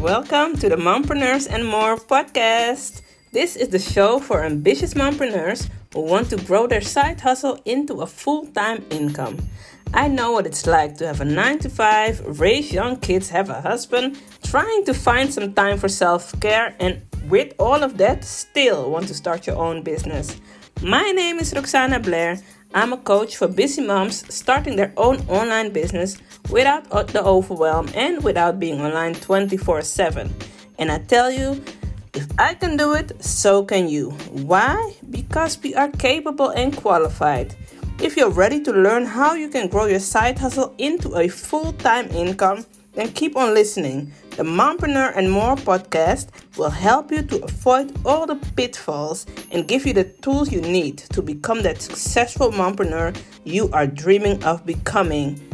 Welcome to the Mompreneurs and More podcast. This is the show for ambitious mompreneurs who want to grow their side hustle into a full time income. I know what it's like to have a 9 to 5, raise young kids, have a husband, trying to find some time for self care, and with all of that, still want to start your own business. My name is Roxana Blair. I'm a coach for busy moms starting their own online business without the overwhelm and without being online 24 7. And I tell you, if I can do it, so can you. Why? Because we are capable and qualified. If you're ready to learn how you can grow your side hustle into a full time income, then keep on listening. The Mompreneur and More podcast will help you to avoid all the pitfalls and give you the tools you need to become that successful mompreneur you are dreaming of becoming.